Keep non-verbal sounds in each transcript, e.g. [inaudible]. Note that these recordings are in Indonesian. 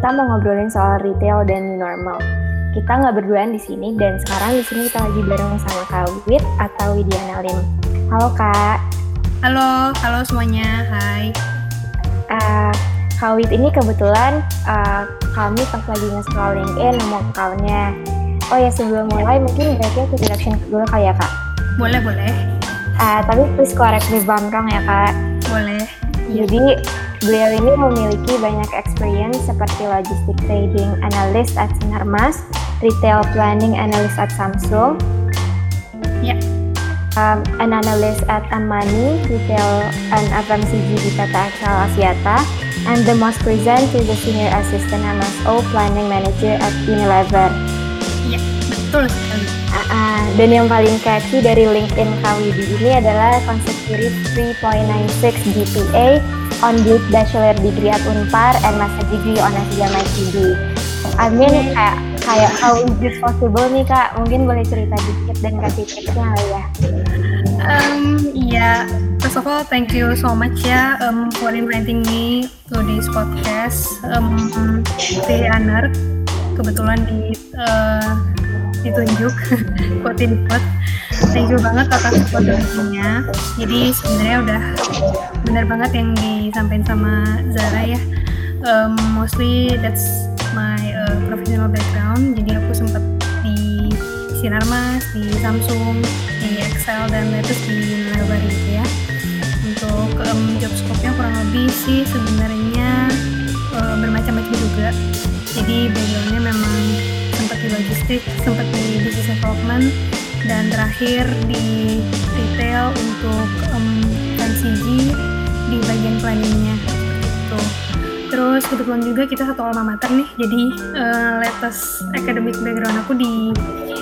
kita mau ngobrolin soal retail dan new normal. Kita nggak berduaan di sini dan sekarang di sini kita lagi bareng sama Kak Wid atau Widiana Lim. Halo Kak. Halo, halo semuanya. Hai. Uh, Kak Wid ini kebetulan uh, kami pas lagi nge-scroll LinkedIn nemu account-nya. Oh ya sebelum mulai mungkin baiknya introduction dulu kali ya Kak? Boleh, boleh. Uh, tapi please correct me if I'm wrong ya Kak. Boleh. Jadi beliau ini memiliki banyak experience seperti logistic trading analyst at Sinarmas, retail planning analyst at Samsung, Ya. um, an analyst at Amani, retail and FMCG di PT Excel Asiata, and the most present is the senior assistant MSO planning manager at Unilever. Ya, betul sekali. Ah, ah. dan yang paling catchy dari LinkedIn KWD ini adalah consecutive 3.96 GPA on both bachelor degree at Unpar and master degree on TD. I mean kayak kayak how is this possible nih kak? Mungkin boleh cerita dikit dan kasih tipsnya ya. Um, ya, first of all, thank you so much ya um, for inviting me to this podcast. Um, very honored. Kebetulan di uh, ditunjuk quote in quote. Thank you banget atas opportunity-nya. Jadi sebenarnya udah benar banget yang disampaikan sama Zara ya. Um, mostly that's my uh, professional background. Jadi aku sempat di Sinarmas, di Samsung, di Excel dan latest di Unilever gitu ya. Untuk um, job scope-nya kurang lebih sih sebenarnya uh, bermacam-macam juga. Jadi background-nya memang di logistik, sempat di business development, dan terakhir di retail untuk um, FMCG di bagian planningnya seperti itu. Terus kebetulan juga kita satu alma mater nih, jadi uh, latest academic background aku di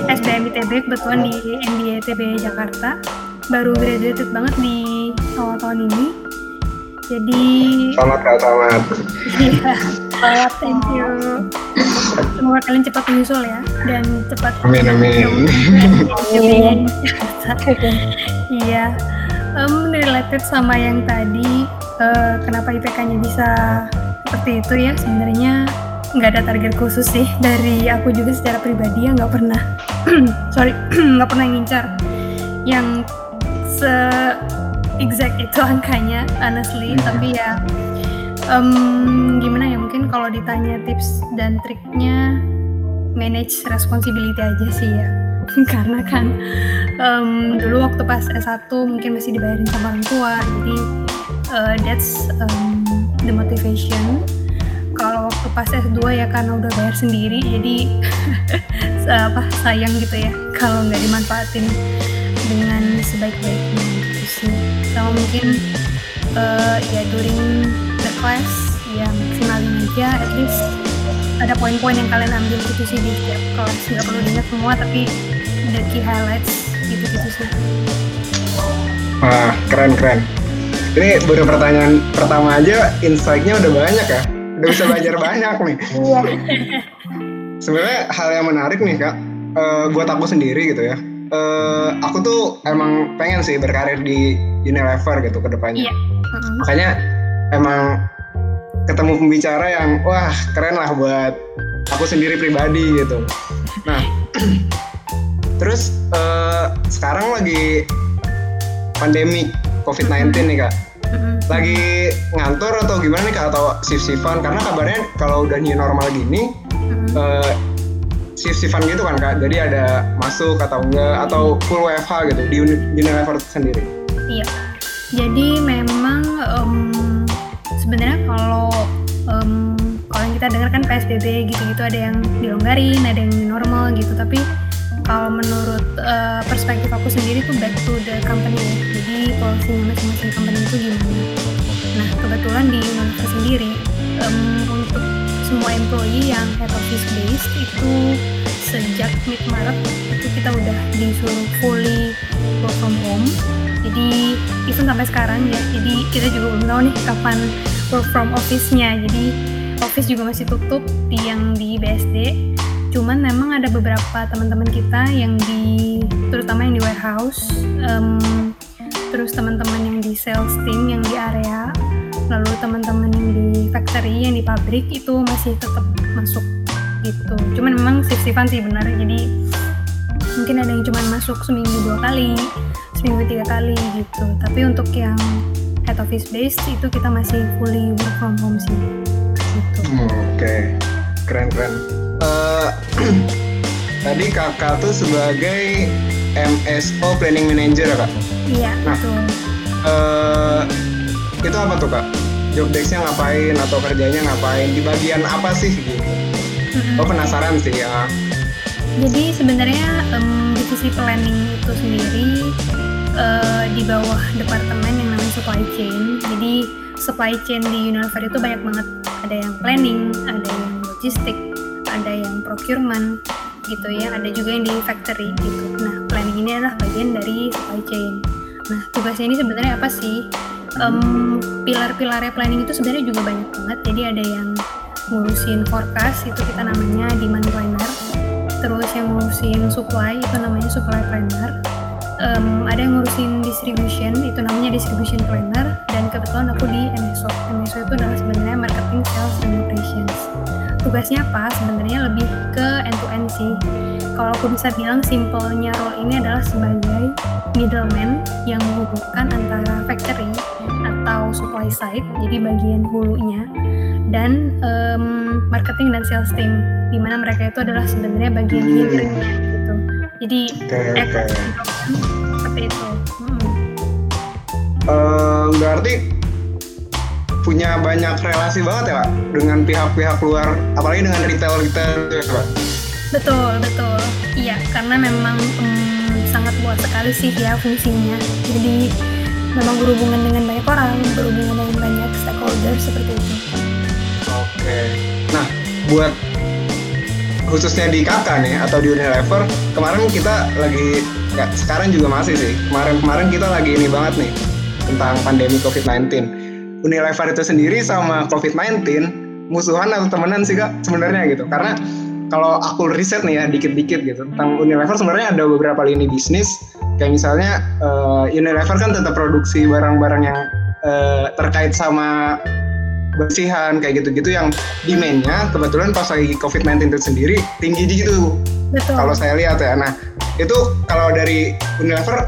SBM ITB, kebetulan di MBA ITB Jakarta. Baru graduated banget di awal tahun ini. Jadi Selamat kak, selamat. Iya, selamat, thank you. [laughs] Semoga kalian cepat menyusul ya dan cepat. Amin, amin. Amin. [laughs] Iya, um, related sama yang tadi, eh, kenapa IPK-nya bisa seperti itu ya? Sebenarnya nggak ada target khusus sih dari aku juga secara pribadi ya nggak pernah, [clears throat] sorry, [clears throat] nggak pernah ngincar yang se exact itu angkanya, honestly. Tapi ya em, gimana ya mungkin kalau ditanya tips dan triknya manage responsibility aja sih ya. [laughs] Karena kan em, dulu waktu pas S1 mungkin masih dibayarin sama orang tua jadi eh, that's em, the motivation. Kalau waktu pas S2 ya karena udah bayar sendiri jadi [laughs] apa sayang gitu ya kalau nggak dimanfaatin dengan sebaik-baiknya gitu sih. Sama mungkin eh, ya during the class ya maksimalin aja at least ada poin-poin yang kalian ambil gitu sih di setiap kelas nggak perlu diingat semua tapi the key highlights gitu-gitu sih Wah, keren keren. Ini baru pertanyaan pertama aja, insight-nya udah banyak ya. Udah bisa belajar [laughs] banyak nih. Iya. Sebenarnya hal yang menarik nih kak, eh, buat aku sendiri gitu ya. Eh, aku tuh emang pengen sih berkarir di Unilever gitu ke depannya. Iya. Mm-mm. Makanya emang ketemu pembicara yang wah keren lah buat aku sendiri pribadi gitu. Nah, [clears throat] terus eh, sekarang lagi pandemi COVID-19 nih kak. Lagi ngantor atau gimana nih kak atau shift-shiftan? Karena kabarnya kalau udah new normal gini eh, shift-shiftan gitu kan kak. Jadi ada masuk atau enggak atau full WFH gitu di Uni- Unilever sendiri. Iya. Jadi memang em, sebenarnya kalau em, kalau yang kita dengar kan PSBB gitu-gitu ada yang dilonggarin, ada yang normal gitu. Tapi kalau menurut eh, perspektif aku sendiri tuh back to the company. Jadi policy masing-masing company itu gimana. Nah kebetulan di Unilever sendiri em, untuk semua employee yang head office based itu sejak mid Maret itu kita udah disuruh fully work from home jadi even sampai sekarang ya jadi kita juga belum tahu nih kapan work from office-nya. Jadi office juga masih tutup di yang di BSD cuman memang ada beberapa teman-teman kita yang di terutama yang di warehouse em, terus teman-teman yang di sales team yang di area lalu teman-teman yang di di factory yang di pabrik itu masih tetap masuk gitu. Cuman memang shift-shiftan sih benar. Jadi mungkin ada yang cuma masuk seminggu dua kali seminggu tiga kali gitu tapi untuk yang head office based itu kita masih fully work from home sih gitu Hmm, Oke, keren keren. Eh, [clears throat] tadi kakak tuh sebagai MSO Planning Manager kak. iya Nah. betul Eh, itu apa tuh kak? Job desk-nya ngapain atau kerjanya ngapain? Di bagian apa sih? Gitu. Mm-mm. Oh penasaran sih ya. Jadi sebenarnya em, divisi planning itu sendiri eh, di bawah departemen yang namanya supply chain. Jadi supply chain di Unilever itu banyak banget. Ada yang planning, ada yang logistik, ada yang procurement gitu ya. Ada juga yang di factory gitu. Nah planning ini adalah bagian dari supply chain. Nah tugasnya ini sebenarnya apa sih? Em, pilar-pilarnya planning itu sebenarnya juga banyak banget. Jadi ada yang ngurusin forecast itu kita namanya demand planner terus yang ngurusin supply itu namanya supply planner. Em, ada yang ngurusin distribution itu namanya distribution planner. Dan kebetulan aku di MSO MSO itu adalah sebenarnya marketing sales dan operations. Tugasnya apa? Sebenarnya lebih ke end to end sih. Kalau aku bisa bilang simpelnya role ini adalah sebagai middleman yang menghubungkan antara factory atau supply side jadi bagian hulunya dan em, marketing dan sales team di mana mereka itu adalah sebenarnya bagian Hmm. hilirnya gitu jadi Oke eh, oke. seperti itu Hmm. Eh, berarti punya banyak relasi banget ya kak dengan pihak-pihak luar, apalagi dengan retail retail ya kak. betul betul iya karena memang em, sangat luas sekali sih ya fungsinya jadi memang berhubungan dengan banyak orang berhubungan dengan banyak stakeholder seperti itu. Nah, buat khususnya di kakak nih atau di Unilever, kemarin kita lagi ya sekarang juga masih sih. Kemarin-kemarin kita lagi ini banget nih tentang pandemi COVID-19. Unilever itu sendiri sama COVID-19 musuhan atau temenan sih kak sebenarnya gitu. Karena kalau aku riset nih ya dikit-dikit gitu tentang Unilever sebenarnya ada beberapa lini bisnis kayak misalnya eh, Unilever kan tetap produksi barang-barang yang eh, terkait sama bersihan kayak gitu-gitu yang demand-nya kebetulan pas lagi COVID-19 itu sendiri tinggi gitu betul kalau saya lihat ya. Nah itu kalau dari Unilever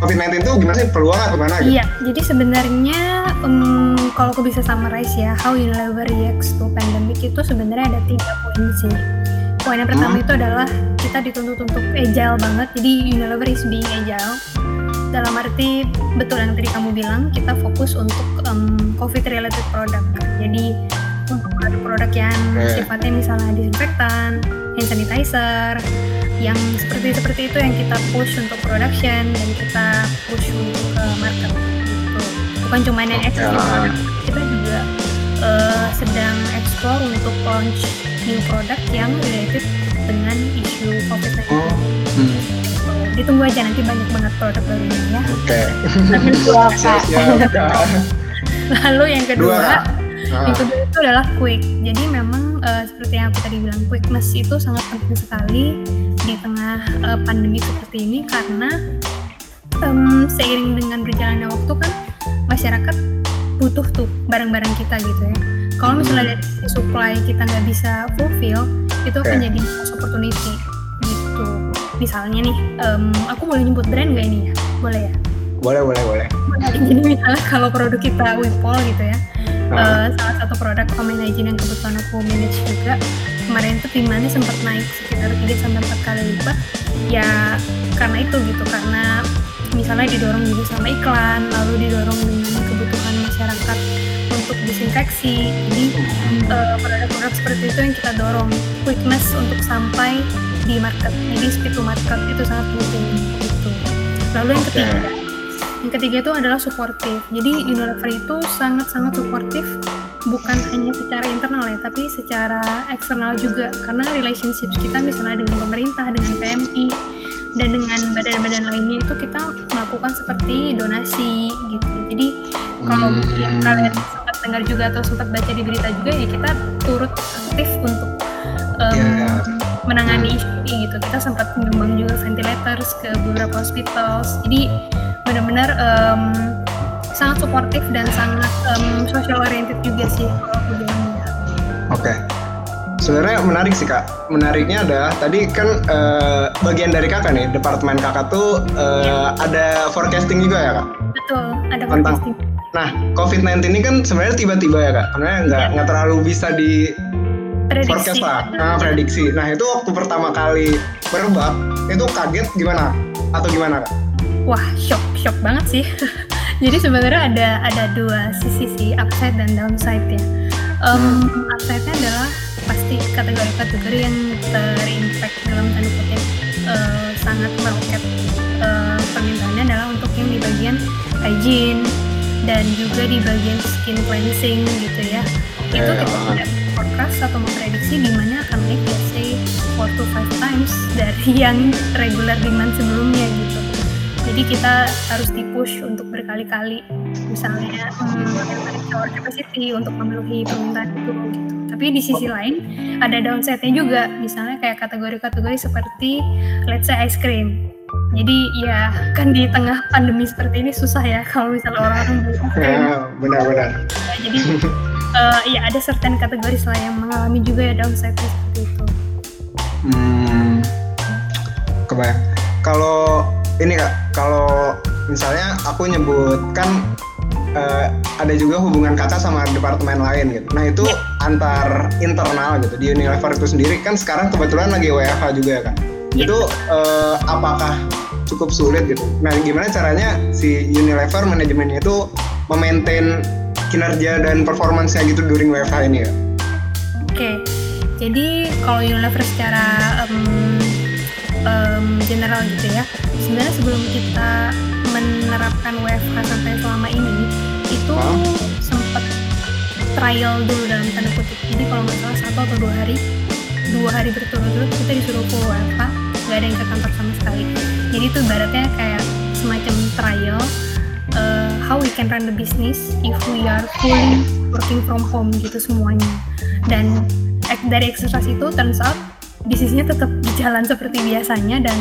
COVID-19 itu gimana sih peluang atau mana gitu? Iya, jadi sebenarnya em, kalau aku bisa summarize ya, how Unilever reacts to pandemic itu sebenarnya ada tiga poin sih. Poin yang pertama Hmm. itu adalah kita dituntut untuk agile banget, jadi Unilever is being agile. Dalam arti betul yang tadi kamu bilang, kita fokus untuk em, COVID related product. Jadi untuk produk-produk yang sifatnya misalnya disinfektan, hand sanitizer, yang seperti seperti itu yang kita push untuk production dan kita push untuk ke market gitu. Bukan cuma yang Ya. produk, kita juga eh, sedang explore untuk launch new product yang related dengan isu COVID-19. Oh, hmm, Ditunggu aja nanti banyak banget produk barunya ya. Oke. Dua [laughs] kak. Kak. Lalu yang Dua kedua. Ah, Yang kedua itu adalah quick. Jadi memang eh, seperti yang aku tadi bilang, quickness itu sangat penting sekali di tengah eh, pandemi seperti ini karena em, seiring dengan berjalannya waktu kan masyarakat butuh tuh barang-barang kita gitu ya. Kalau misalnya dari sisi supply kita nggak bisa fulfill, itu akan Oke. jadi opportunity. Misalnya nih, em, aku boleh nyebut brand nggak ini ya? Boleh ya? boleh boleh boleh. [laughs] Jadi misalnya kalau produk kita Wipol gitu ya, Ah, Eh, salah satu produk home and hygiene yang kebetulan aku manage juga kemarin tuh demandnya sempat naik sekitar 3 sampai 4 kali lipat ya karena itu gitu karena misalnya didorong juga sama iklan lalu didorong dengan kebutuhan masyarakat untuk disinfeksi jadi eh, produk-produk seperti itu yang kita dorong quickness untuk sampai di market jadi speed to market itu sangat penting gitu lalu yang ketiga yang ketiga itu adalah supportive. Jadi Unilever itu sangat-sangat supportive bukan hanya secara internal ya, tapi secara eksternal juga. Karena relationship kita misalnya dengan pemerintah, dengan PMI, dan dengan badan-badan lainnya itu kita melakukan seperti donasi gitu. Jadi kalau Hmm. kalian sempat dengar juga atau sempat baca di berita juga ya kita turut aktif untuk em, Iya. Menangani ini gitu. Kita sempat menyumbang juga ventilators ke beberapa hospitals. Jadi benar-benar em, sangat suportif dan sangat um, social oriented juga sih kalau aku bilang ya. Oke. Sebenarnya menarik sih kak. Menariknya adalah tadi kan uh, bagian dari kakak nih, departemen kakak tuh uh, ya. ada forecasting juga ya kak? Betul, ada Tentang. forecasting. Nah, COVID-19 ini kan sebenarnya tiba-tiba ya kak, karena nggak ya. nggak terlalu bisa di prediksi. forecast lah, nah, prediksi. Nah itu waktu pertama kali merebak, itu kaget gimana? Atau gimana kak? Wah, shock, shock banget sih. [laughs] Jadi sebenarnya ada ada dua sisi sih, upside dan downside ya. Um, hmm. Upside-nya adalah pasti kategori-kategori yang terimpact dalam tanda kutip uh, sangat meroket uh, permintaannya adalah untuk yang di bagian hygiene dan juga di bagian skin cleansing gitu ya. Itu kita tidak forecast atau memprediksi di mana akan naik let's say 4 to 5 times dari [laughs] yang regular demand sebelumnya gitu. Jadi kita harus dipush untuk berkali-kali. Misalnya hmm, shower capacity untuk memenuhi permintaan itu gitu. tapi di sisi lain ada downside-nya juga. Misalnya kayak kategori-kategori seperti let's say ice cream. Jadi ya [laughs] kan di tengah pandemi seperti ini susah ya kalau misalnya orang-orang beli [laughs] ya, benar-benar. Ya, jadi uh, ya ada certain kategori selain yang mengalami juga ya downside seperti itu hmm kebayang kalau ini kak kalau misalnya aku nyebutkan uh, ada juga hubungan kakak sama departemen lain gitu. Nah itu antar internal gitu di Unilever itu sendiri kan sekarang kebetulan lagi WFH juga ya kak. Ya. Itu uh, apakah cukup sulit gitu? Nah gimana caranya si Unilever manajemennya itu memaintain kinerja dan performansnya gitu during WFH ini ya? Oke, jadi kalau Unilever secara um, um, general gitu ya sebenarnya sebelum kita menerapkan WFH sampai selama ini itu huh? sempat trial dulu dalam tanda kutip jadi kalau nggak salah satu atau dua hari dua hari berturut-turut kita disuruh ke WFH nggak ada yang ke kantor sama sekali jadi itu ibaratnya kayak semacam trial uh, how we can run the business if we are fully working from home gitu semuanya. Dan dari exercise itu turns out bisnisnya tetap berjalan seperti biasanya dan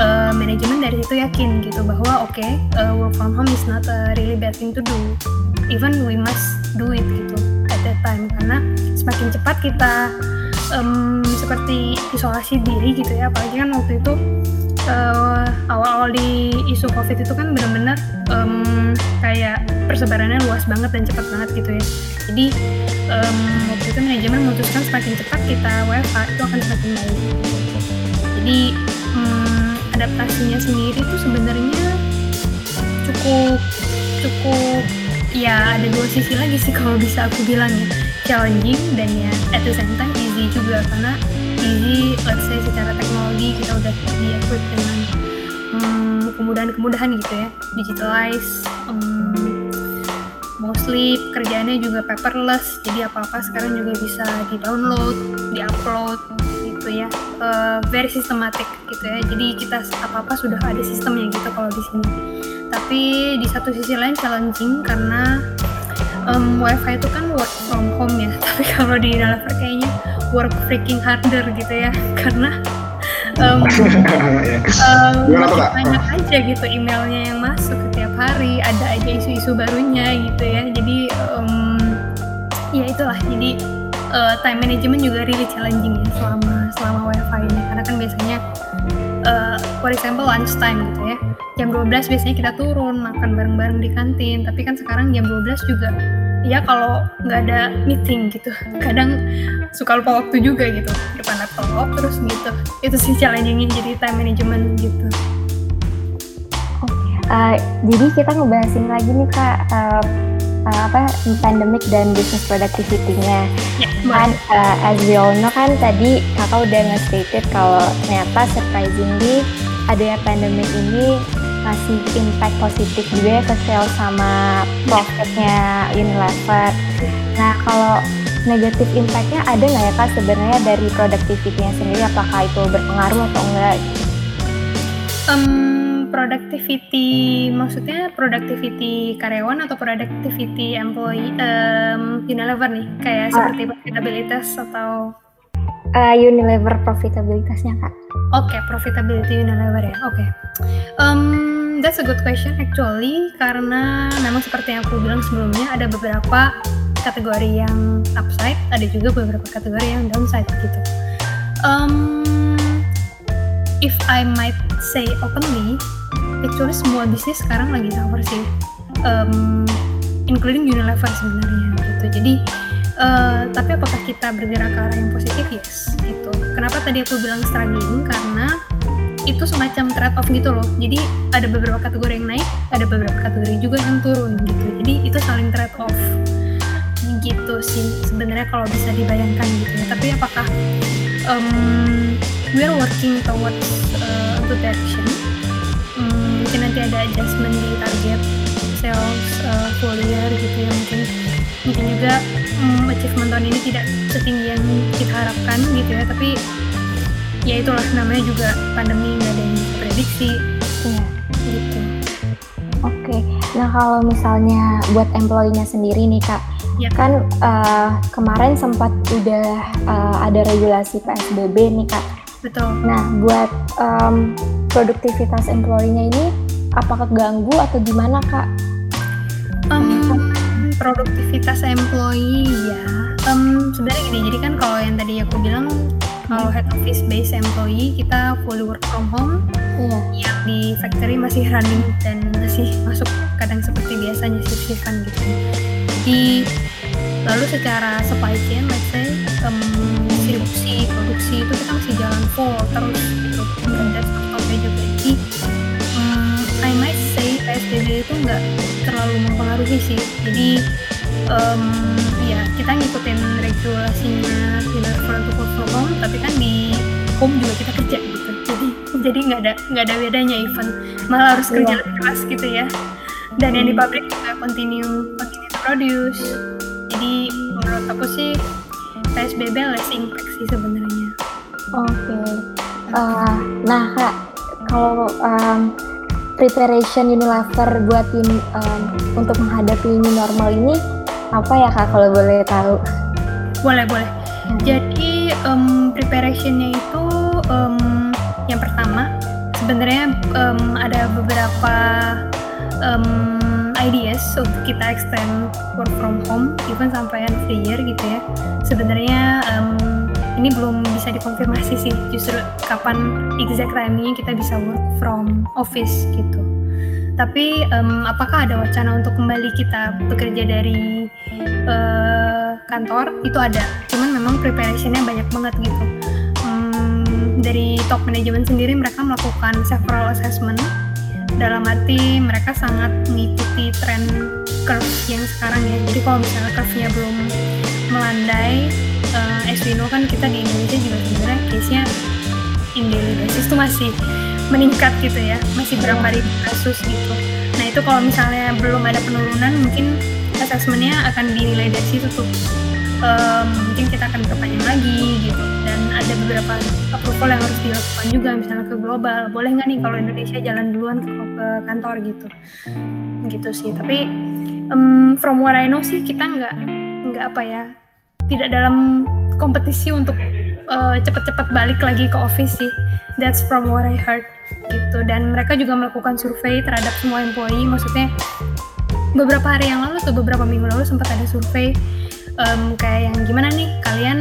uh, manajemen dari situ yakin gitu bahwa oke okay, uh, work from home is not a really bad thing to do. Even we must do it gitu at that time. Karena semakin cepat kita um, seperti isolasi diri gitu ya apalagi kan waktu itu uh, awal-awal di isu covid itu kan benar-benar um, kayak persebarannya luas banget dan cepat banget gitu ya. Jadi um, waktu itu manajemen memutuskan semakin cepat kita WFH itu akan semakin baik. Jadi um, adaptasinya sendiri itu sebenarnya cukup cukup ya ada dua sisi lagi sih kalau bisa aku bilang ya. Challenging dan ya at the same time easy juga karena easy let's say secara teknologi kita udah di equip dengan um, kemudahan-kemudahan gitu ya. Digitalize um, mostly kerjaannya juga paperless. Jadi apa-apa sekarang juga bisa di download di upload gitu ya. Uh, very systematic gitu ya. Jadi kita apa-apa sudah ada sistemnya gitu kalau di sini. Tapi di satu sisi lain challenging karena um, wifi itu kan work from home ya tapi [laughs] kalau di developer kayaknya work freaking harder gitu ya. [laughs] Karena um, um, [laughs] banyak aja gitu emailnya yang masuk setiap hari. Ada aja isu-isu barunya gitu ya. Jadi um, ya itulah. Jadi uh, time management juga really challenging ya selama selama wifi ini. Karena kan biasanya uh, for example lunch time gitu ya. Jam 12 biasanya kita turun makan bareng-bareng di kantin. Tapi kan sekarang jam 12 juga ya kalau nggak ada meeting gitu. Kadang suka lupa waktu juga gitu depan laptop terus gitu. Itu sih challengingnya jadi time management gitu. Uh, jadi kita ngebahasin lagi nih kak. Uh, uh, apa pandemic dan business productivity-nya. Ya, kan uh, as we all know kan tadi kakak udah nge-stated kalau ternyata surprisingly adanya pandemic ini ngasih impact positif juga ya ke sales sama profitnya Unilever. Nah kalau negatif impactnya ada nggak ya kak sebenarnya dari productivity-nya sendiri apakah itu berpengaruh atau enggak? Um, productivity maksudnya productivity karyawan atau productivity employee um, Unilever nih kayak ah. seperti profitabilitas atau uh, Unilever profitabilitasnya kak? Oke, okay, profitability Unilever ya. Oke. Okay. Um, that's a good question actually karena memang seperti yang aku bilang sebelumnya ada beberapa kategori yang upside, ada juga beberapa kategori yang downside gitu. Um, if I might say openly, actually semua bisnis sekarang lagi suffer sih, um, including Unilever sebenarnya gitu. Jadi uh, tapi apakah kita bergerak ke arah yang positif? Yes, gitu. Kenapa tadi aku bilang struggling? Karena itu semacam trade off gitu loh jadi ada beberapa kategori yang naik ada beberapa kategori juga yang turun gitu jadi itu saling trade off gitu sih sebenarnya kalau bisa dibayangkan gitu ya tapi apakah um, we are working towards uh, good direction um, mungkin nanti ada adjustment di target sales uh, full gitu ya mungkin mungkin juga um, achievement tahun ini tidak setinggi yang kita harapkan gitu ya. Tapi ya itulah namanya juga pandemi nggak ada yang prediksi ya gitu. Oke nah kalau misalnya buat employee-nya sendiri nih kak ya. kan uh, kemarin sempat udah uh, ada regulasi PSBB nih kak. Betul. Nah buat um, produktivitas employee-nya ini apakah ganggu atau gimana kak? Um, produktivitas employee ya. Um, sebenarnya gini jadi kan kalau yang tadi aku bilang kalau head office base employee kita fully work from home. Yeah. yang di factory masih running dan masih masuk kadang seperti biasanya shift-shiftan gitu. Jadi lalu secara supply chain let's say um, distribusi produksi itu kita masih jalan full terus gitu. Dan juga PSBB itu nggak terlalu mempengaruhi sih. Jadi um, ya kita ngikutin regulasinya Universal untuk work from home tapi kan di home juga kita kerja gitu. Jadi [laughs] jadi nggak ada nggak ada bedanya even. Malah harus kerja lebih keras gitu ya. Dan yang di hmm. pabrik juga continue continue to produce. Jadi menurut aku sih PSBB less impact sih sebenarnya. Oke. Okay. uh, eh, nah kak kalau um, preparation Unilever buat ini um, untuk menghadapi new normal ini apa ya kak kalau boleh tahu? Boleh boleh. Hmm. Jadi um, preparationnya itu um, yang pertama sebenarnya um, ada beberapa um, ideas untuk kita extend work from home even sampai end of the year gitu ya. Sebenarnya um, ini belum bisa dikonfirmasi sih justru kapan exact timingnya kita bisa work from office gitu. Tapi um, apakah ada wacana untuk kembali kita bekerja dari uh, kantor? Itu ada. Cuman memang preparationnya banyak banget gitu. Um, dari top manajemen sendiri mereka melakukan several assessment. Dalam arti mereka sangat mengikuti tren curve yang sekarang ya. Jadi kalau misalnya curve-nya belum melandai, as we know kan kita di Indonesia juga sebenarnya case-nya daily basis itu masih meningkat gitu ya masih berapa ribu kasus gitu. Nah itu kalau misalnya belum ada penurunan mungkin asesmennya akan dinilai dari situ tuh. Um, mungkin kita akan perpanjang lagi gitu. Dan ada beberapa approval yang harus dilakukan juga misalnya ke global. Boleh nggak nih kalau Indonesia jalan duluan ke, ke kantor gitu? Gitu sih. Tapi um, from what I know sih kita nggak nggak apa ya tidak dalam kompetisi untuk uh, cepet-cepet balik lagi ke office sih. That's from what I heard gitu. Dan mereka juga melakukan survei terhadap semua employee. Maksudnya beberapa hari yang lalu atau beberapa minggu lalu sempat ada survei um, kayak yang gimana nih kalian?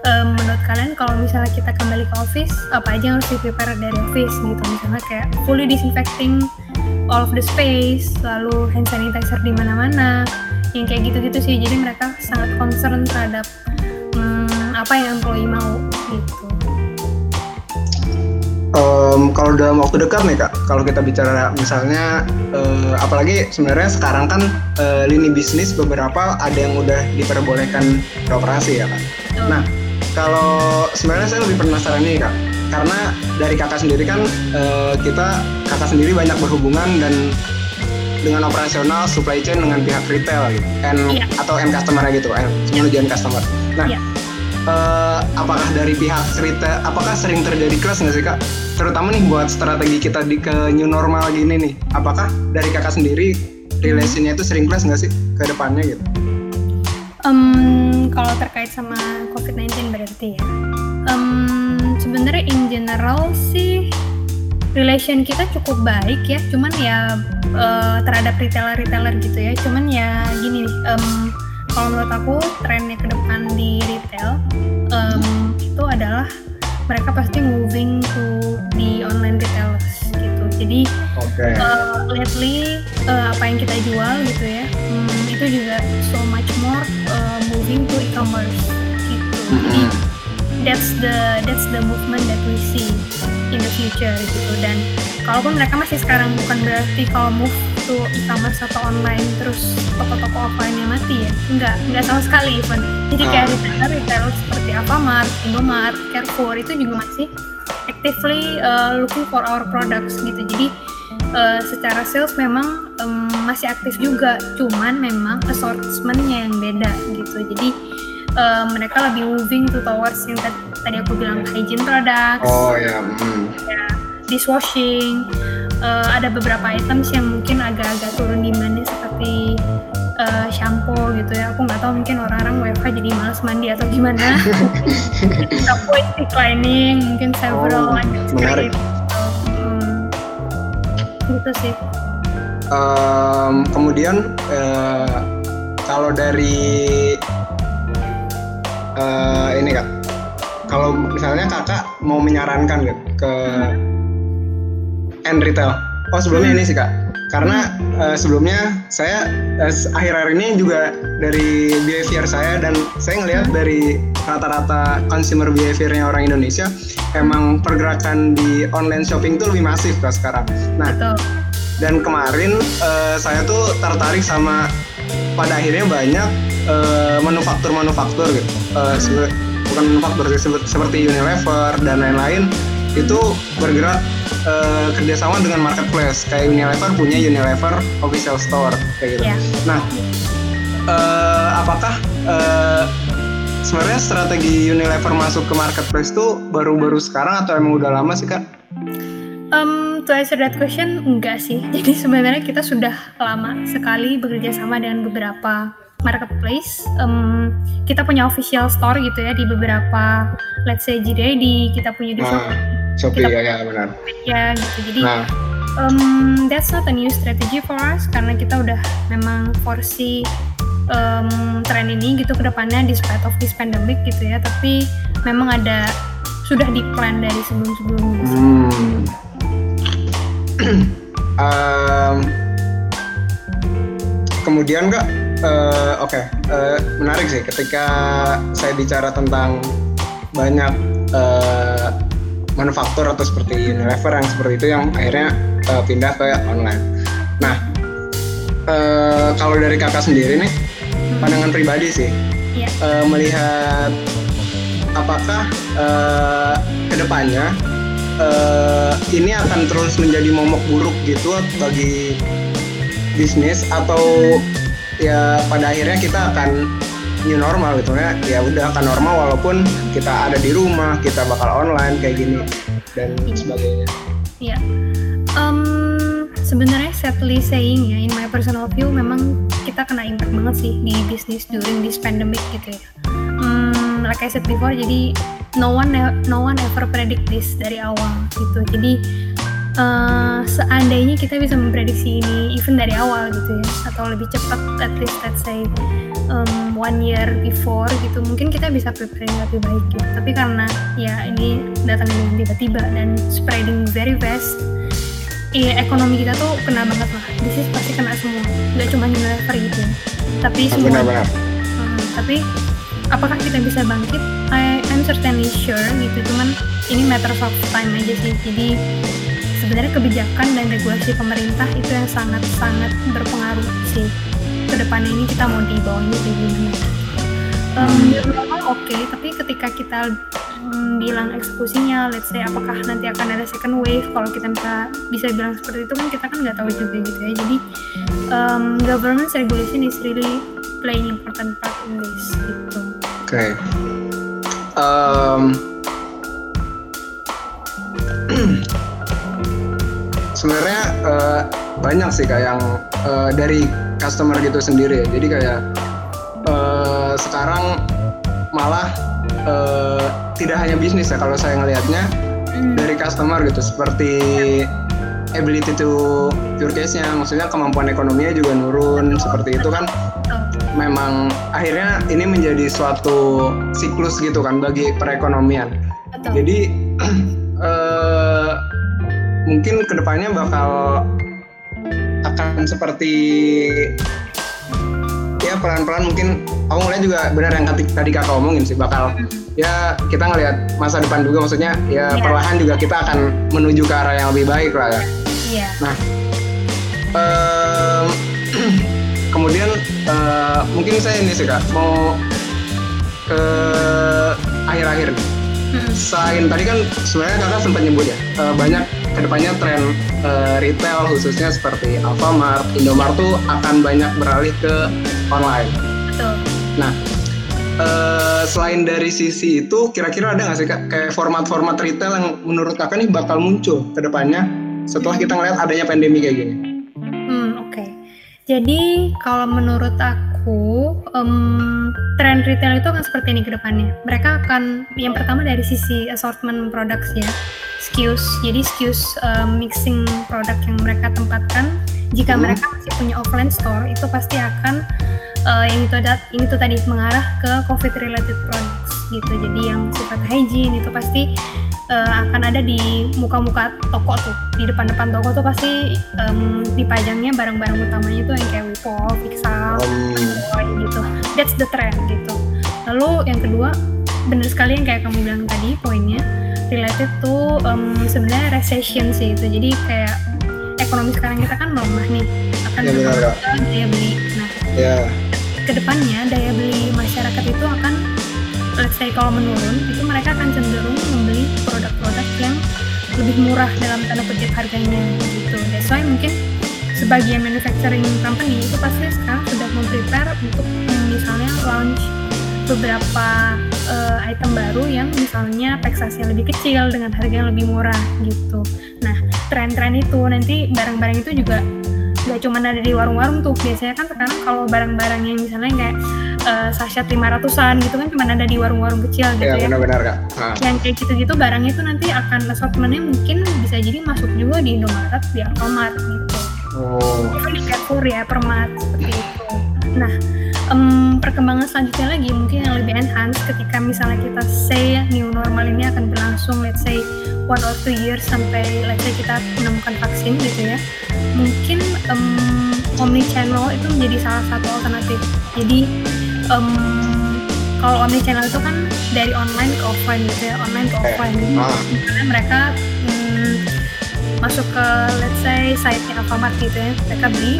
Um, menurut kalian kalau misalnya kita kembali ke office apa aja yang harus di prepare dari office? Gitu. Misalnya kayak fully disinfecting all of the space lalu hand sanitizer di mana-mana yang kayak gitu-gitu sih. Jadi mereka sangat concern terhadap apa yang employee mau gitu um, kalau dalam waktu dekat nih kak, kalau kita bicara misalnya, uh, apalagi sebenarnya sekarang kan uh, lini bisnis beberapa ada yang udah diperbolehkan beroperasi ya kak. Nah, kalau sebenarnya saya lebih penasaran nih kak, karena dari kakak sendiri kan uh, kita kakak sendiri banyak berhubungan dan dengan operasional supply chain dengan pihak retail gitu, and, yeah. atau end customer gitu, menuju end customer. Nah, yeah uh, apakah dari pihak cerita apakah sering terjadi kelas nggak sih kak? Terutama nih buat strategi kita di ke new normal gini nih. Apakah dari kakak sendiri relationnya itu sering kelas nggak sih ke depannya gitu? Um, kalau terkait sama COVID-19 berarti ya? Um, sebenarnya in general sih relation kita cukup baik ya. Cuman ya uh, terhadap retailer-retailer gitu ya. Cuman ya gini um, kalau menurut aku trennya ke depan di retail um, itu adalah mereka pasti moving to di online retailers gitu jadi okay. uh, lately uh, apa yang kita jual gitu ya um, itu juga so much more uh, moving to e-commerce gitu mm -hmm. jadi that's the that's the movement that we see in the future gitu dan kalaupun mereka masih sekarang bukan berarti kalau move to e-commerce atau online terus toko-toko offline-nya mati ya enggak enggak sama sekali even jadi kayak ah. retailer retailer seperti Alfamart, Indomart, Carrefour itu juga masih actively uh, looking for our products gitu jadi uh, secara sales memang um, masih aktif juga cuman memang assortmentnya yang beda gitu jadi uh, mereka lebih moving to towards yang tadi aku bilang hygiene products. Oh ya. Hmm. ya dishwashing. Uh, ada beberapa items yang mungkin agak-agak turun di mana seperti uh, shampoo gitu ya. Aku nggak tahu mungkin orang-orang WFH jadi malas mandi atau gimana. [laughs] Shampoo is declining, mungkin several oh, menarik. Hmm, gitu sih. Um, kemudian uh, kalau dari uh, ini kak kalau misalnya kakak mau menyarankan gitu ke end retail. Oh sebelumnya ini sih kak. Karena uh, sebelumnya saya uh, akhir-akhir ini juga dari behavior saya dan saya ngelihat dari rata-rata consumer behaviornya orang Indonesia emang pergerakan di online shopping tuh lebih masif kak sekarang. Nah, Betul. dan kemarin uh, saya tuh tertarik sama pada akhirnya banyak uh, manufaktur-manufaktur gitu. Uh, bukan manufaktur seperti Unilever dan lain-lain itu bergerak uh, kerjasama dengan marketplace kayak Unilever punya Unilever official store kayak gitu. Yeah. Nah, uh, apakah uh, sebenarnya strategi Unilever masuk ke marketplace itu baru-baru sekarang atau emang udah lama sih kak? Um, to answer that question, enggak sih. [laughs] Jadi sebenarnya kita sudah lama sekali bekerja sama dengan beberapa marketplace. Um, kita punya official store gitu ya di beberapa, let's say JD, kita punya di Shopee. Shopee kita, ya, ya benar. Ya gitu. Jadi nah. um, that's not a new strategy for us karena kita udah memang foresee um, tren ini gitu ke depannya despite of this pandemic gitu ya. Tapi memang ada sudah di plan dari sebelum-sebelumnya. Hmm. [clears throat] um, kemudian kak uh, oke okay. uh, eh, menarik sih ketika saya bicara tentang banyak uh, manufaktur atau seperti Unilever yang seperti itu yang akhirnya uh, pindah ke online. Nah, uh, kalau dari kakak sendiri nih, pandangan pribadi sih, yeah. Uh, melihat apakah uh, ke depannya uh, ini akan terus menjadi momok buruk gitu bagi bisnis atau ya pada akhirnya kita akan new normal gitu ya. Ya udah akan normal walaupun kita ada di rumah kita bakal online kayak gini dan sebagainya. Ya um, sebenarnya sadly saying ya in my personal view memang kita kena impact banget sih di bisnis during this pandemic gitu ya. Um, like I said before jadi no one no one ever predict this dari awal gitu. Jadi uh, seandainya kita bisa memprediksi ini even dari awal gitu ya atau lebih cepat at least let's say um, one year before gitu mungkin kita bisa prepare lebih baik gitu tapi karena ya ini datang dengan tiba-tiba dan spreading very fast Iya, ekonomi kita tuh kena banget lah. Bisnis pasti kena semua. Gak cuma Unilever gitu. Tapi semua. Benar-benar. Hmm, tapi apakah kita bisa bangkit? I, I'm certainly sure gitu. Cuman ini matter of time aja sih. Jadi sebenarnya kebijakan dan regulasi pemerintah itu yang sangat-sangat berpengaruh sih ke depan ini kita mau di bawahnya di gimana um, normal oke. Okay, tapi ketika kita um, bilang eksekusinya let's say apakah nanti akan ada second wave kalau kita bisa bisa bilang seperti itu kan kita kan nggak tahu juga gitu ya. Jadi um, government regulation is really playing important part in this gitu. Oke. Okay. um, [clears throat] sebenarnya uh, banyak sih kayak yang uh, dari customer gitu sendiri. Jadi kayak uh, sekarang malah uh, tidak hanya bisnis ya kalau saya ngelihatnya hmm. dari customer gitu seperti ability to cure case-nya maksudnya kemampuan ekonominya juga nurun seperti itu kan memang akhirnya ini menjadi suatu siklus gitu kan bagi perekonomian Betul. jadi uh, [clears throat] mungkin ke depannya bakal akan seperti ya pelan-pelan mungkin aku ngeliat juga benar yang tadi kakak omongin sih bakal ya kita ngelihat masa depan juga maksudnya ya yeah. perlahan juga kita akan menuju ke arah yang lebih baik lah ya. Yeah. Nah, um, [clears throat] kemudian uh, mungkin saya ini sih kak mau ke akhir-akhir nih. Hmm. Selain tadi kan sebenarnya kakak sempat nyebut ya uh, banyak ke depannya tren uh, retail khususnya seperti Alfamart, Indomart tuh akan banyak beralih ke online. Betul. Nah, uh, selain dari sisi itu, kira-kira ada nggak sih kak kayak format-format retail yang menurut kakak nih bakal muncul ke depannya setelah kita ngeliat adanya pandemi kayak gini? Hmm, oke. Okay. Jadi kalau menurut aku um, tren retail itu akan seperti ini ke depannya. Mereka akan yang pertama dari sisi assortment products ya SKUs. Jadi SKUs um, mixing produk yang mereka tempatkan, jika hmm. mereka masih punya offline store, itu pasti akan uh, yang itu ada, yang itu tadi mengarah ke COVID related products gitu. Jadi yang sifat hygiene itu pasti uh, akan ada di muka-muka toko tuh, di depan-depan toko tuh pasti um, dipajangnya barang-barang utamanya tuh yang kayak Wipo, Pixel, um. gitu. That's the trend gitu. Lalu yang kedua, bener sekali yang kayak kamu bilang tadi poinnya related to um, sebenarnya recession sih itu jadi kayak ekonomi sekarang kita kan melemah nih akan ya, benar, daya beli nah ya. ke depannya daya beli masyarakat itu akan let's say kalau menurun itu mereka akan cenderung membeli produk-produk yang lebih murah dalam tanda kutip harganya gitu that's why mungkin sebagian manufacturing company itu pasti sekarang sudah memprepare untuk misalnya launch beberapa uh, item baru yang misalnya taksasinya lebih kecil dengan harga yang lebih murah gitu. Nah, tren-tren itu nanti barang-barang itu juga nggak cuma ada di warung-warung tuh. Biasanya kan sekarang kalau barang-barang yang misalnya kayak uh, sachet 500-an gitu kan cuma ada di warung-warung kecil gitu ya. ya. benar-benar Kak. Yang kayak gitu-gitu barangnya itu nanti akan assortmentnya mungkin bisa jadi masuk juga di Indomaret, di Alfamart gitu. Oh. Itu di Carrefour ya, Permat seperti itu. Nah, um, perkembangan selanjutnya lagi mungkin yang lebih enhance ketika misalnya kita say new normal ini akan berlangsung let's say one or two years sampai let's say kita menemukan vaksin gitu ya mungkin um, omni channel itu menjadi salah satu alternatif jadi um, kalau omni channel itu kan dari online ke offline gitu ya online ke offline ah. misalnya mereka um, masuk ke let's say site-nya Alfamart gitu ya mereka beli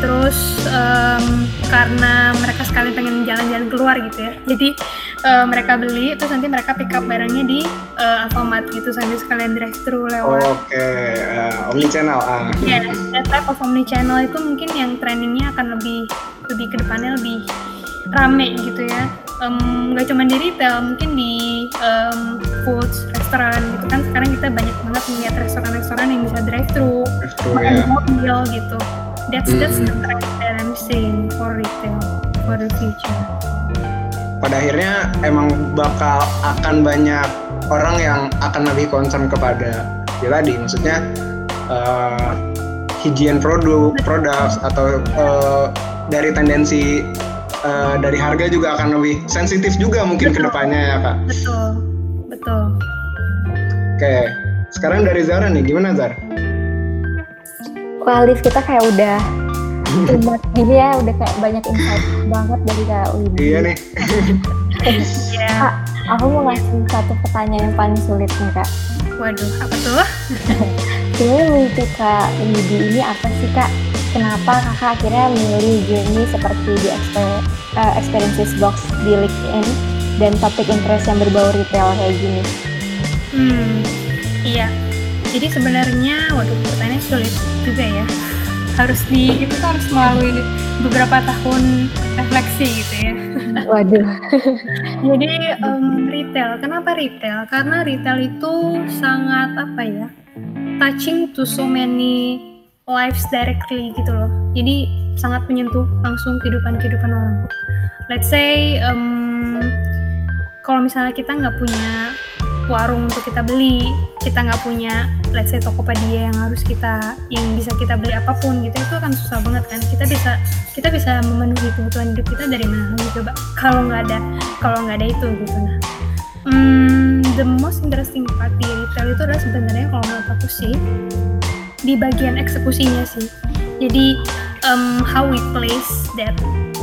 terus um, karena mereka sekali pengen jalan-jalan keluar gitu ya jadi uh, mereka beli terus nanti mereka pick up barangnya di uh, Alfamart gitu sambil sekalian drive thru lewat oke okay. uh, omni channel ah ya yeah, type of omni channel itu mungkin yang trainingnya akan lebih lebih ke depannya lebih rame gitu ya. Nggak um, cuma di retail mungkin di um, foods restoran gitu kan. Sekarang kita banyak banget melihat restoran-restoran yang bisa drive thru makan ya. mobil gitu. That's that's the trend that I'm saying for retail for the future. Pada akhirnya emang bakal akan banyak orang yang akan lebih concern kepada ya tadi, maksudnya uh, higien produk, produk atau uh, dari tendensi uh, dari harga juga akan lebih sensitif juga mungkin ke depannya ya kak. Betul, betul. Oke, sekarang dari Zara nih, gimana Zara? Wah, Liv, kita kayak udah umat gini ya, udah kayak banyak insight banget dari Kak Widi. Iya nih. Iya. [laughs] Kak, aku mau ngasih satu pertanyaan yang paling sulit nih, Kak. Waduh, apa tuh? [laughs] Sebenarnya mimpi Kak Widi ini apa sih, Kak? Kenapa kakak akhirnya memilih journey seperti di exper uh, Experiences Box di LinkedIn dan topik interest yang berbau retail kayak gini? Hmm, iya. Jadi sebenarnya waduh pertanyaannya sulit juga ya. Harus di itu tuh harus melalui beberapa tahun refleksi gitu ya. [laughs] Waduh. [laughs] Jadi um, retail. Kenapa retail? Karena retail itu sangat apa ya touching to so many lives directly gitu loh. Jadi sangat menyentuh langsung kehidupan kehidupan orang. Let's say um, kalau misalnya kita nggak punya warung untuk kita beli kita nggak punya let's say Tokopedia yang harus kita yang bisa kita beli apa pun gitu itu akan susah banget kan. Kita bisa kita bisa memenuhi kebutuhan hidup kita dari mana gitu [laughs] kalau nggak ada kalau nggak ada itu gitu. Nah hmm, the most interesting part di retail itu adalah sebenarnya kalau menurut aku sih di bagian eksekusinya sih. Jadi um, how we place that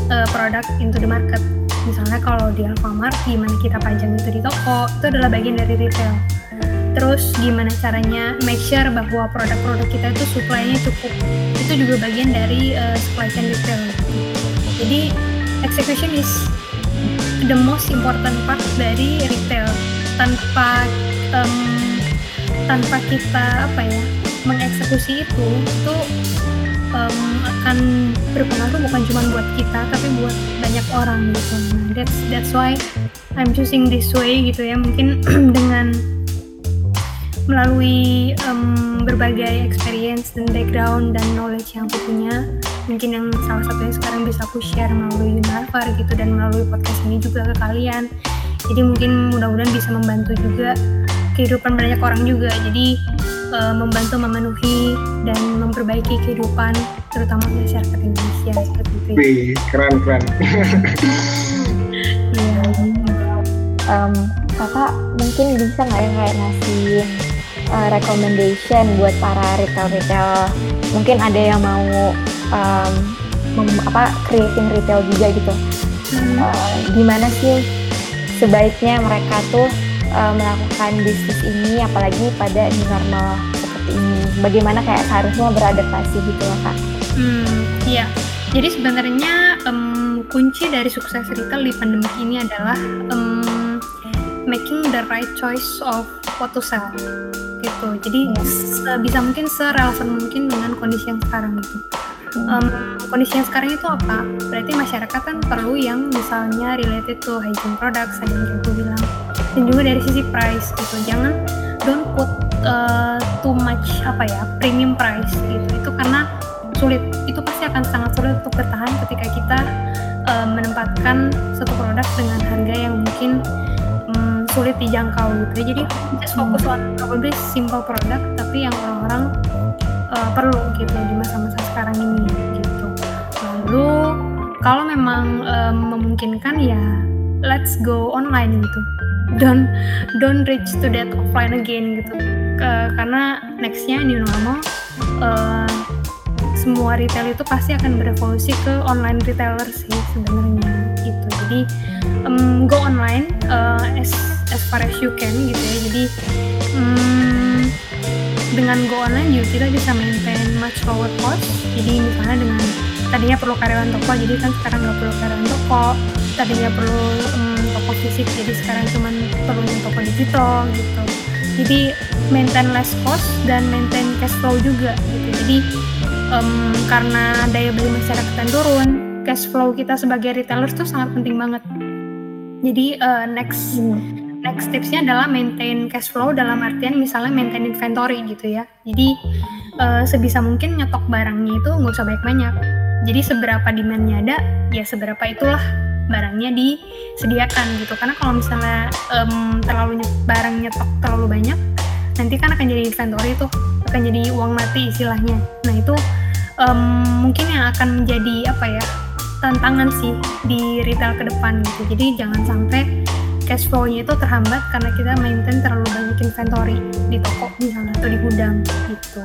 uh, product into the market. Misalnya kalau di Alfamart gimana kita pajang itu di toko itu adalah bagian dari retail. Terus gimana caranya make sure bahwa produk-produk kita itu supply-nya cukup. Itu juga bagian dari uh, supply chain retail. Jadi execution is the most important part dari retail. Tanpa um, tanpa kita apa ya mengeksekusi itu itu um, akan berpengaruh bukan cuma buat kita tapi buat banyak orang gitu. Nah that's that's why I'm choosing this way gitu ya. Mungkin [clears throat] dengan melalui um, berbagai experience dan background dan knowledge yang aku punya mungkin yang salah satunya sekarang bisa aku share melalui Unilever gitu dan melalui podcast ini juga ke kalian. Jadi mungkin mudah-mudahan bisa membantu juga kehidupan banyak orang juga. Jadi uh, membantu memenuhi dan memperbaiki kehidupan terutama masyarakat Indonesia seperti itu. Wih, keren keren. [laughs] Iya. um, kakak mungkin bisa nggak ya kayak ngasih uh, recommendation buat para retail-retail mungkin ada yang mau um, mem, apa creating retail juga gitu. Hmm. Uh, gimana sih sebaiknya mereka tuh uh, melakukan bisnis ini apalagi pada new normal seperti ini bagaimana kayak seharusnya beradaptasi gitu loh kak hmm iya jadi sebenarnya um, kunci dari sukses retail di pandemi ini adalah um, making the right choice of what to sell gitu jadi yes. Iya. bisa mungkin serelevan mungkin dengan kondisi yang sekarang gitu um, kondisi yang sekarang itu apa? Berarti masyarakat kan perlu yang misalnya related to hygiene products, yang aku bilang, dan juga dari sisi price gitu. Jangan don't put uh, too much apa ya premium price gitu. Itu karena sulit. Itu pasti akan sangat sulit untuk bertahan ketika kita uh, menempatkan satu produk dengan harga yang mungkin um, sulit dijangkau gitu. Jadi just fokus on probably simple product tapi yang orang-orang uh, perlu gitu di masa-masa sekarang ini gitu. Lalu kalau memang um, memungkinkan ya let's go online gitu. Don't don't reach to that offline again gitu. Ke, karena nextnya new normal uh, semua retail itu pasti akan berevolusi ke online retailer sih sebenarnya gitu. Jadi um, go online uh, as as far as you can gitu ya. Jadi um, dengan go online juga kita bisa maintain much lower cost jadi misalnya dengan tadinya perlu karyawan toko jadi kan sekarang nggak perlu karyawan toko. Tadinya perlu um, toko fisik jadi sekarang cuma perlu toko digital gitu. Jadi maintain less cost dan maintain cash flow juga gitu. Jadi um, karena daya beli masyarakat turun cash flow kita sebagai retailer tuh sangat penting banget. Jadi uh, next hmm next tipsnya adalah maintain cash flow dalam artian misalnya maintain inventory gitu ya. Jadi uh, sebisa mungkin nyetok barangnya itu nggak usah banyak-banyak jadi seberapa demandnya ada ya seberapa itulah barangnya disediakan gitu. Karena kalau misalnya um, terlalu nyet, barang nyetok terlalu banyak nanti kan akan jadi inventory tuh akan jadi uang mati istilahnya. Nah itu um, mungkin yang akan menjadi apa ya tantangan sih di retail ke depan gitu. Jadi jangan sampai cash flow-nya itu terhambat karena kita maintain terlalu banyak inventory di toko misalnya atau di gudang gitu.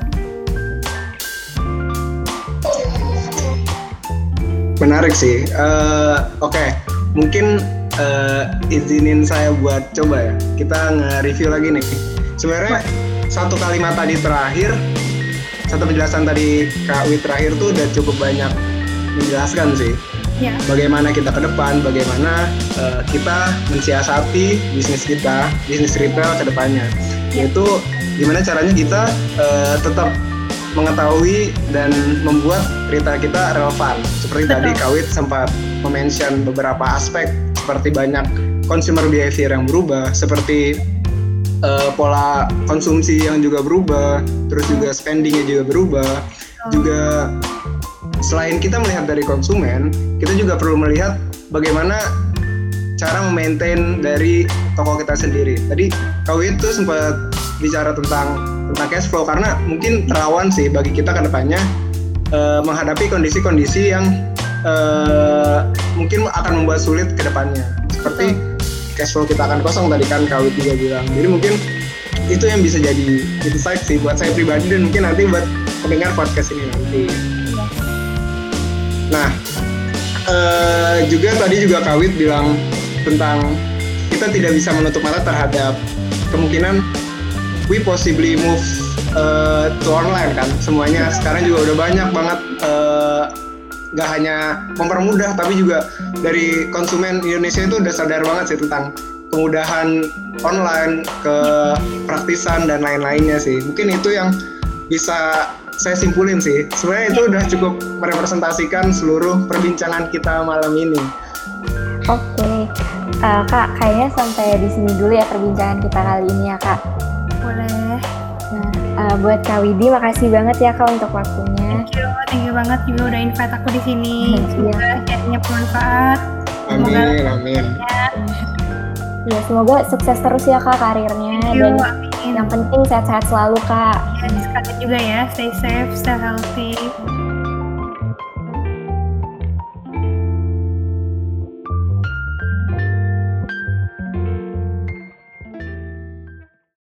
Menarik sih. Uh, Oke, okay. mungkin uh, izinin saya buat coba ya. Kita nge-review lagi nih. Sebenarnya satu kalimat tadi terakhir, satu penjelasan tadi Kak Wi terakhir tuh udah cukup banyak menjelaskan sih yeah. bagaimana kita ke depan, bagaimana uh, kita mensiasati bisnis kita, bisnis retail ke depannya. Yeah. Yaitu gimana caranya kita uh, tetap mengetahui dan membuat retail kita relevan. Seperti Betul. tadi Kawit sempat mention beberapa aspek seperti banyak consumer behavior yang berubah, seperti uh, pola konsumsi yang juga berubah, terus juga spendingnya juga berubah, juga selain kita melihat dari konsumen, kita juga perlu melihat bagaimana cara memaintain dari toko kita sendiri. Tadi kau itu sempat bicara tentang tentang cash flow karena mungkin terawan sih bagi kita ke depannya uh, menghadapi kondisi-kondisi yang uh, mungkin akan membuat sulit ke depannya. Seperti cash flow kita akan kosong tadi kan kau juga bilang. Jadi mungkin itu yang bisa jadi insight sih buat saya pribadi dan mungkin nanti buat pendengar podcast ini nanti. Nah, uh, juga tadi juga Kawit bilang tentang kita tidak bisa menutup mata terhadap kemungkinan we possibly move uh, to online kan. Semuanya sekarang juga udah banyak banget uh, gak hanya mempermudah tapi juga dari konsumen Indonesia itu udah sadar banget sih tentang kemudahan online, ke praktisan dan lain-lainnya sih. Mungkin itu yang bisa saya simpulin sih. Sebenarnya itu udah cukup merepresentasikan seluruh perbincangan kita malam ini. Oke, okay. uh, eh, kak, kayaknya sampai di sini dulu ya perbincangan kita kali ini ya kak. Boleh. Nah, uh, buat Kak Widi, makasih banget ya kak untuk waktunya. Thank you, thank you banget juga udah invite aku di sini. Semoga sharingnya bermanfaat. Amin, Semoga amin. Ya. Ya, semoga sukses terus ya kak karirnya you, dan amin. yang penting sehat-sehat selalu kak. Ya, sekalian juga ya, stay safe, stay healthy.